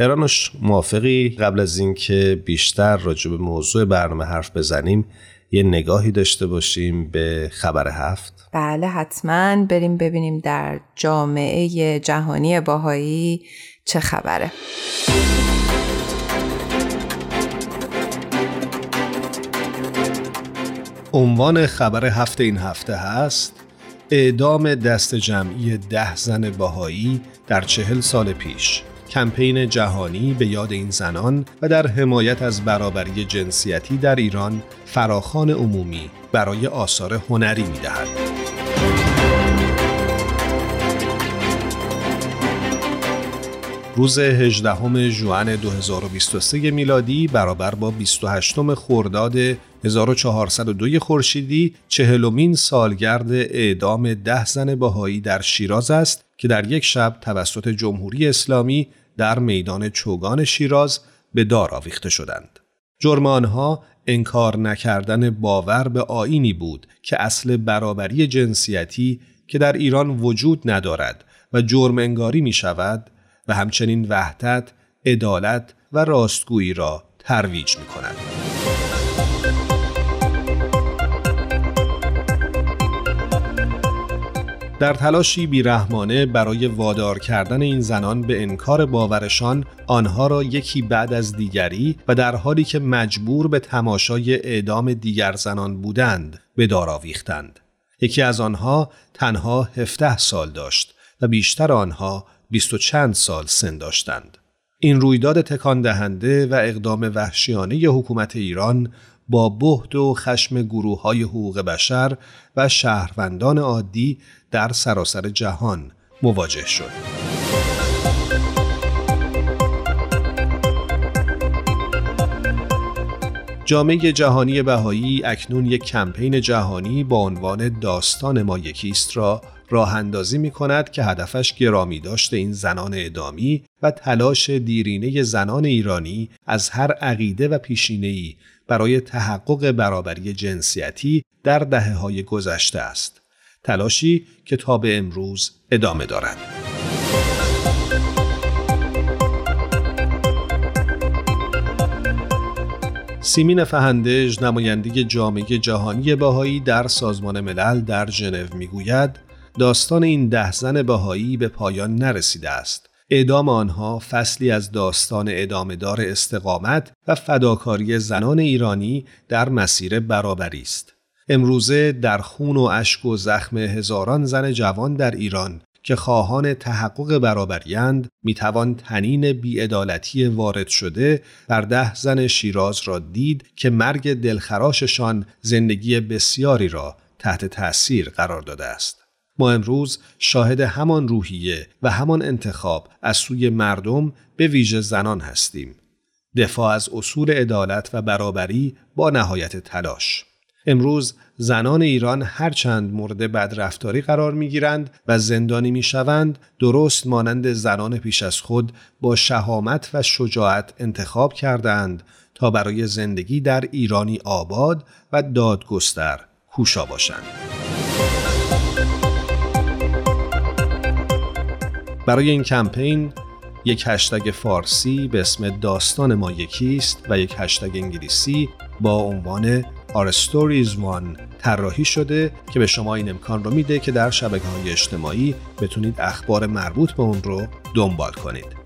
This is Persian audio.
هرانوش موافقی؟ قبل از اینکه بیشتر راجع به موضوع برنامه حرف بزنیم یه نگاهی داشته باشیم به خبر هفت. بله حتما. بریم ببینیم در جامعه جهانی باهایی چه خبره. عنوان خبر هفته این هفته هست اعدام دست جمعی ده زن باهایی در چهل سال پیش. کمپین جهانی به یاد این زنان و در حمایت از برابری جنسیتی در ایران فراخان عمومی برای آثار هنری می دهد. روز 18 ژوئن 2023 میلادی برابر با 28 خرداد 1402 خورشیدی چهلمین سالگرد اعدام ده زن باهایی در شیراز است که در یک شب توسط جمهوری اسلامی در میدان چوگان شیراز به دار آویخته شدند. جرم آنها انکار نکردن باور به آینی بود که اصل برابری جنسیتی که در ایران وجود ندارد و جرم انگاری می شود و همچنین وحدت، عدالت و راستگویی را ترویج می کند. در تلاشی بیرحمانه برای وادار کردن این زنان به انکار باورشان آنها را یکی بعد از دیگری و در حالی که مجبور به تماشای اعدام دیگر زنان بودند به دار آویختند یکی از آنها تنها 17 سال داشت و بیشتر آنها بیست و چند سال سن داشتند این رویداد تکان دهنده و اقدام وحشیانه حکومت ایران با بهد و خشم گروه های حقوق بشر و شهروندان عادی در سراسر جهان مواجه شد. جامعه جهانی بهایی اکنون یک کمپین جهانی با عنوان داستان ما یکیست را راه اندازی می کند که هدفش گرامی داشته این زنان ادامی و تلاش دیرینه زنان ایرانی از هر عقیده و پیشینه‌ای برای تحقق برابری جنسیتی در دهه های گذشته است. تلاشی که تا به امروز ادامه دارد. سیمین فهندج نماینده جامعه جهانی بهایی در سازمان ملل در ژنو می‌گوید داستان این ده زن بهایی به پایان نرسیده است اعدام آنها فصلی از داستان ادامهدار استقامت و فداکاری زنان ایرانی در مسیر برابری است. امروزه در خون و اشک و زخم هزاران زن جوان در ایران که خواهان تحقق برابریند می‌توان تنین بیعدالتی وارد شده بر ده زن شیراز را دید که مرگ دلخراششان زندگی بسیاری را تحت تأثیر قرار داده است. ما امروز شاهد همان روحیه و همان انتخاب از سوی مردم به ویژه زنان هستیم. دفاع از اصول عدالت و برابری با نهایت تلاش. امروز زنان ایران هرچند مورد بدرفتاری قرار می گیرند و زندانی می شوند درست مانند زنان پیش از خود با شهامت و شجاعت انتخاب کردند تا برای زندگی در ایرانی آباد و دادگستر کوشا باشند. برای این کمپین یک هشتگ فارسی به اسم داستان ما یکیست و یک هشتگ انگلیسی با عنوان Our Stories One طراحی شده که به شما این امکان رو میده که در شبکه های اجتماعی بتونید اخبار مربوط به اون رو دنبال کنید.